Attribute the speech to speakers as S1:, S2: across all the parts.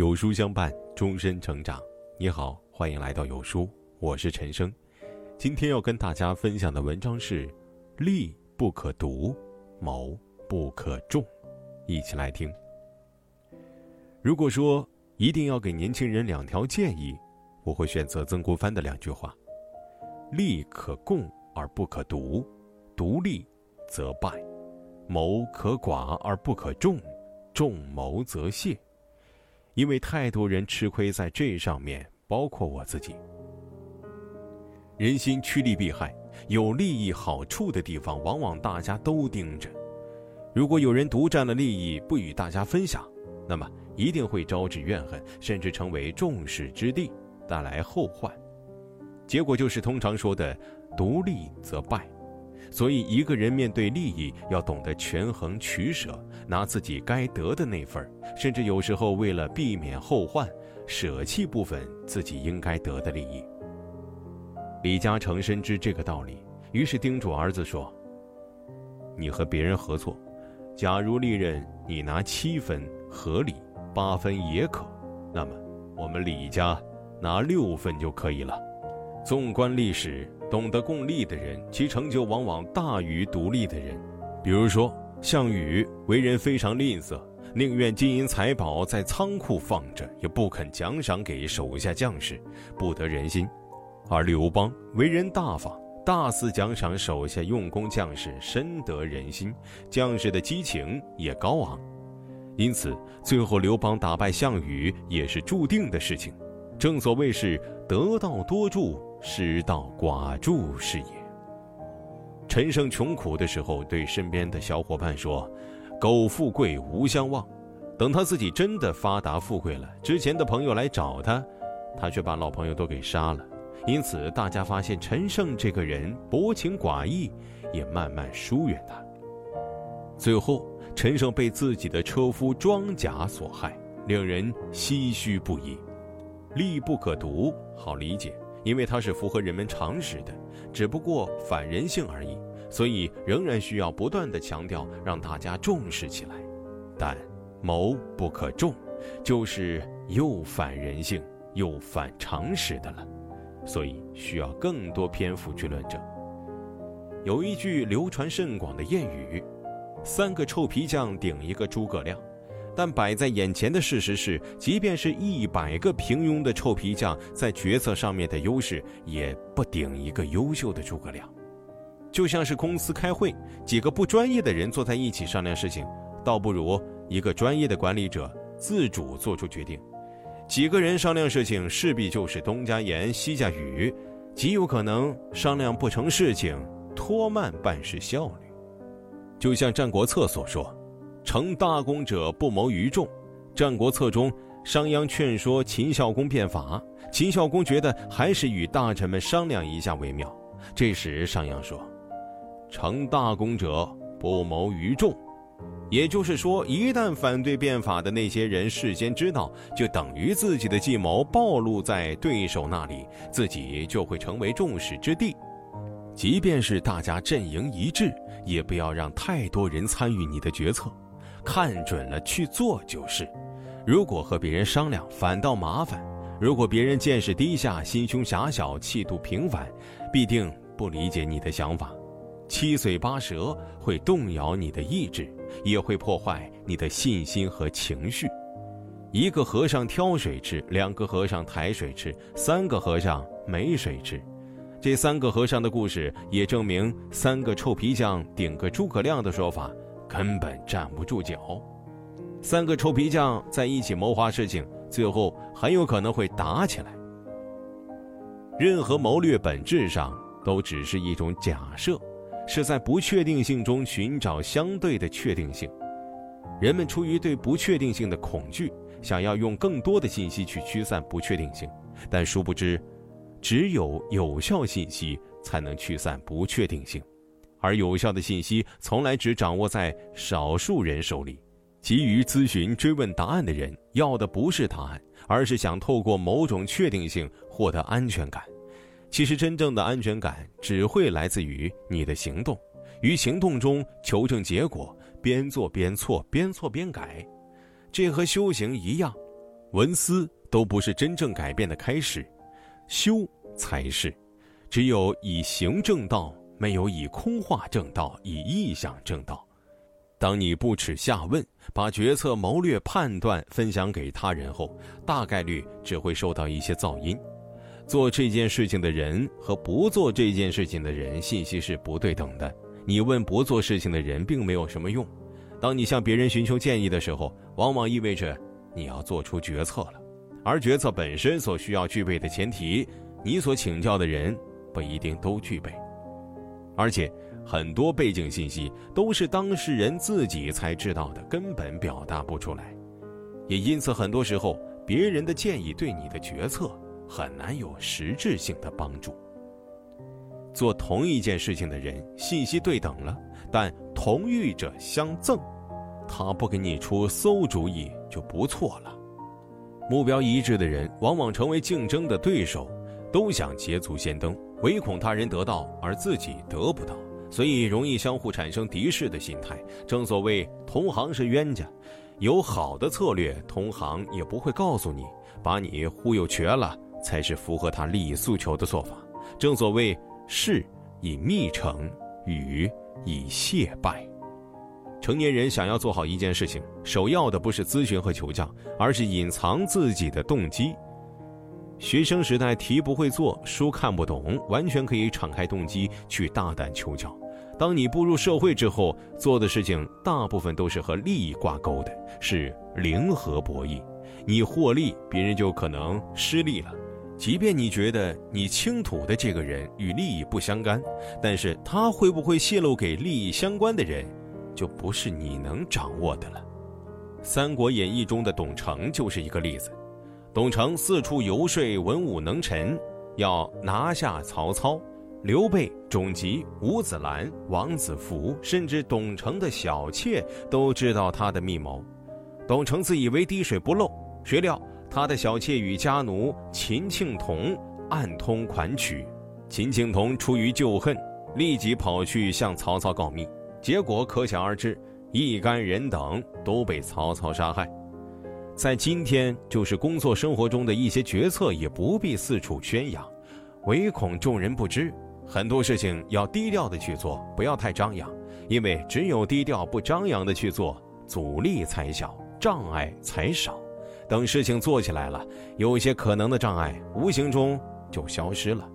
S1: 有书相伴，终身成长。你好，欢迎来到有书，我是陈生。今天要跟大家分享的文章是：利不可独，谋不可众。一起来听。如果说一定要给年轻人两条建议，我会选择曾国藩的两句话：利可共而不可独，独利则败；谋可寡而不可众，众谋则泄。因为太多人吃亏在这上面，包括我自己。人心趋利避害，有利益好处的地方，往往大家都盯着。如果有人独占了利益，不与大家分享，那么一定会招致怨恨，甚至成为众矢之的，带来后患。结果就是通常说的“独利则败”。所以，一个人面对利益，要懂得权衡取舍，拿自己该得的那份甚至有时候为了避免后患，舍弃部分自己应该得的利益。李嘉诚深知这个道理，于是叮嘱儿子说：“你和别人合作，假如利润你拿七分合理，八分也可，那么我们李家拿六分就可以了。”纵观历史，懂得共利的人，其成就往往大于独立的人。比如说，项羽为人非常吝啬，宁愿金银财宝在仓库放着，也不肯奖赏给手下将士，不得人心；而刘邦为人大方，大肆奖赏手下用功将士，深得人心，将士的激情也高昂。因此，最后刘邦打败项羽也是注定的事情。正所谓是得道多助。失道寡助是也。陈胜穷苦的时候，对身边的小伙伴说：“苟富贵，无相忘。”等他自己真的发达富贵了，之前的朋友来找他，他却把老朋友都给杀了。因此，大家发现陈胜这个人薄情寡义，也慢慢疏远他。最后，陈胜被自己的车夫庄贾所害，令人唏嘘不已。利不可独，好理解。因为它是符合人们常识的，只不过反人性而已，所以仍然需要不断的强调，让大家重视起来。但谋不可众，就是又反人性又反常识的了，所以需要更多篇幅去论证。有一句流传甚广的谚语：“三个臭皮匠顶一个诸葛亮。”但摆在眼前的事实是，即便是一百个平庸的臭皮匠，在决策上面的优势也不顶一个优秀的诸葛亮。就像是公司开会，几个不专业的人坐在一起商量事情，倒不如一个专业的管理者自主做出决定。几个人商量事情，势必就是东家言西家语，极有可能商量不成事情，拖慢办事效率。就像《战国策》所说。成大功者不谋于众，《战国策》中，商鞅劝说秦孝公变法，秦孝公觉得还是与大臣们商量一下为妙。这时商鞅说：“成大功者不谋于众。”也就是说，一旦反对变法的那些人事先知道，就等于自己的计谋暴露在对手那里，自己就会成为众矢之的。即便是大家阵营一致，也不要让太多人参与你的决策。看准了去做就是，如果和别人商量反倒麻烦；如果别人见识低下、心胸狭小、气度平凡，必定不理解你的想法，七嘴八舌会动摇你的意志，也会破坏你的信心和情绪。一个和尚挑水吃，两个和尚抬水吃，三个和尚没水吃。这三个和尚的故事也证明，三个臭皮匠顶个诸葛亮的说法。根本站不住脚，三个臭皮匠在一起谋划事情，最后很有可能会打起来。任何谋略本质上都只是一种假设，是在不确定性中寻找相对的确定性。人们出于对不确定性的恐惧，想要用更多的信息去驱散不确定性，但殊不知，只有有效信息才能驱散不确定性。而有效的信息从来只掌握在少数人手里。急于咨询、追问答案的人，要的不是答案，而是想透过某种确定性获得安全感。其实，真正的安全感只会来自于你的行动，于行动中求证结果，边做边错，边错边改。这和修行一样，文思都不是真正改变的开始，修才是。只有以行正道，没有以空话正道，以意想正道。当你不耻下问，把决策、谋略、判断分享给他人后，大概率只会受到一些噪音。做这件事情的人和不做这件事情的人，信息是不对等的。你问不做事情的人，并没有什么用。当你向别人寻求建议的时候，往往意味着你要做出决策了，而决策本身所需要具备的前提，你所请教的人。不一定都具备，而且很多背景信息都是当事人自己才知道的，根本表达不出来。也因此，很多时候别人的建议对你的决策很难有实质性的帮助。做同一件事情的人，信息对等了，但同欲者相赠，他不给你出馊主意就不错了。目标一致的人，往往成为竞争的对手，都想捷足先登。唯恐他人得到而自己得不到，所以容易相互产生敌视的心态。正所谓同行是冤家，有好的策略，同行也不会告诉你，把你忽悠瘸了才是符合他利益诉求的做法。正所谓事以密成，语以谢败。成年人想要做好一件事情，首要的不是咨询和求教，而是隐藏自己的动机。学生时代题不会做，书看不懂，完全可以敞开动机去大胆求教。当你步入社会之后，做的事情大部分都是和利益挂钩的，是零和博弈。你获利，别人就可能失利了。即便你觉得你倾吐的这个人与利益不相干，但是他会不会泄露给利益相关的人，就不是你能掌握的了。《三国演义》中的董承就是一个例子。董承四处游说文武能臣，要拿下曹操。刘备、种吉、吴子兰、王子服，甚至董承的小妾都知道他的密谋。董承自以为滴水不漏，谁料他的小妾与家奴秦庆童暗通款曲。秦庆童出于旧恨，立即跑去向曹操告密，结果可想而知，一干人等都被曹操杀害。在今天，就是工作生活中的一些决策，也不必四处宣扬，唯恐众人不知。很多事情要低调的去做，不要太张扬，因为只有低调不张扬的去做，阻力才小，障碍才少。等事情做起来了，有些可能的障碍无形中就消失了。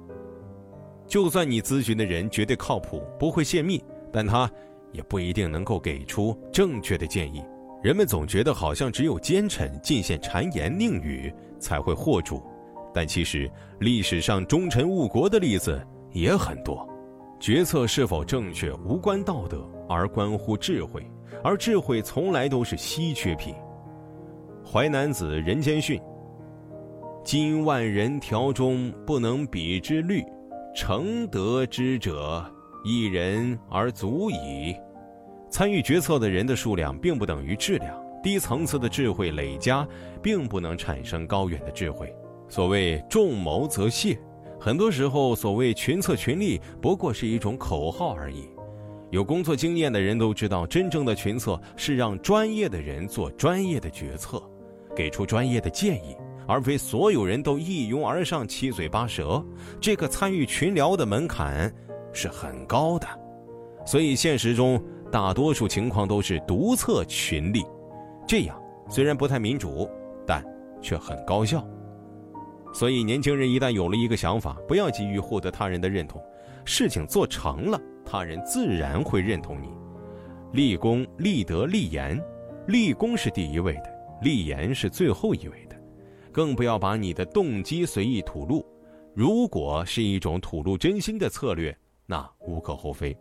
S1: 就算你咨询的人绝对靠谱，不会泄密，但他也不一定能够给出正确的建议。人们总觉得好像只有奸臣进献谗言佞语才会获主，但其实历史上忠臣误国的例子也很多。决策是否正确无关道德，而关乎智慧，而智慧从来都是稀缺品。《淮南子·人间训》：“今万人条中不能比之虑，成德之者，一人而足矣。”参与决策的人的数量并不等于质量，低层次的智慧累加，并不能产生高远的智慧。所谓众谋则泄，很多时候所谓群策群力不过是一种口号而已。有工作经验的人都知道，真正的群策是让专业的人做专业的决策，给出专业的建议，而非所有人都一拥而上、七嘴八舌。这个参与群聊的门槛是很高的，所以现实中。大多数情况都是独策群力，这样虽然不太民主，但却很高效。所以，年轻人一旦有了一个想法，不要急于获得他人的认同，事情做成了，他人自然会认同你。立功、立德、立言，立功是第一位的，立言是最后一位的。更不要把你的动机随意吐露，如果是一种吐露真心的策略，那无可厚非。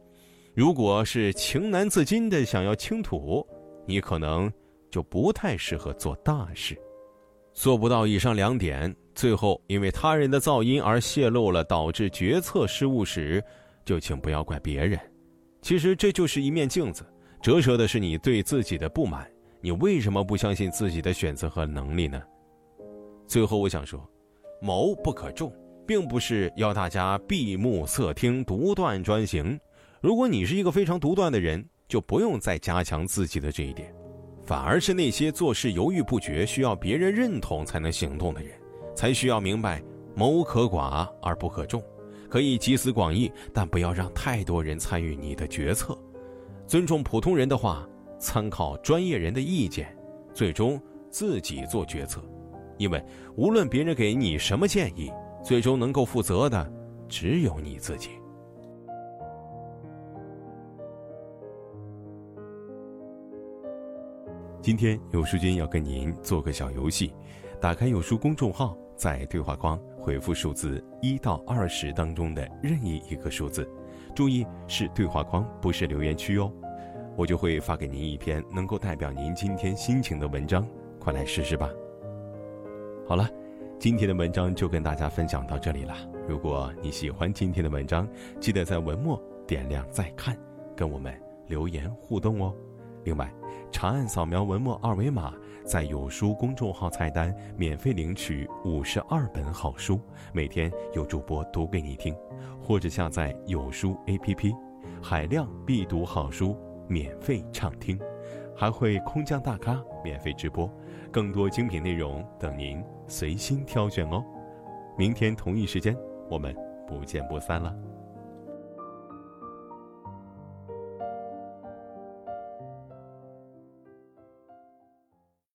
S1: 如果是情难自禁的想要倾吐，你可能就不太适合做大事，做不到以上两点，最后因为他人的噪音而泄露了，导致决策失误时，就请不要怪别人。其实这就是一面镜子，折射的是你对自己的不满。你为什么不相信自己的选择和能力呢？最后我想说，谋不可众，并不是要大家闭目塞听、独断专行。如果你是一个非常独断的人，就不用再加强自己的这一点。反而是那些做事犹豫不决、需要别人认同才能行动的人，才需要明白谋可寡而不可众，可以集思广益，但不要让太多人参与你的决策。尊重普通人的话，参考专业人的意见，最终自己做决策。因为无论别人给你什么建议，最终能够负责的只有你自己。今天有书君要跟您做个小游戏，打开有书公众号，在对话框回复数字一到二十当中的任意一个数字，注意是对话框，不是留言区哦。我就会发给您一篇能够代表您今天心情的文章，快来试试吧。好了，今天的文章就跟大家分享到这里了。如果你喜欢今天的文章，记得在文末点亮再看，跟我们留言互动哦。另外，长按扫描文末二维码，在有书公众号菜单免费领取五十二本好书，每天有主播读给你听；或者下载有书 APP，海量必读好书免费畅听，还会空降大咖免费直播，更多精品内容等您随心挑选哦。明天同一时间，我们不见不散了。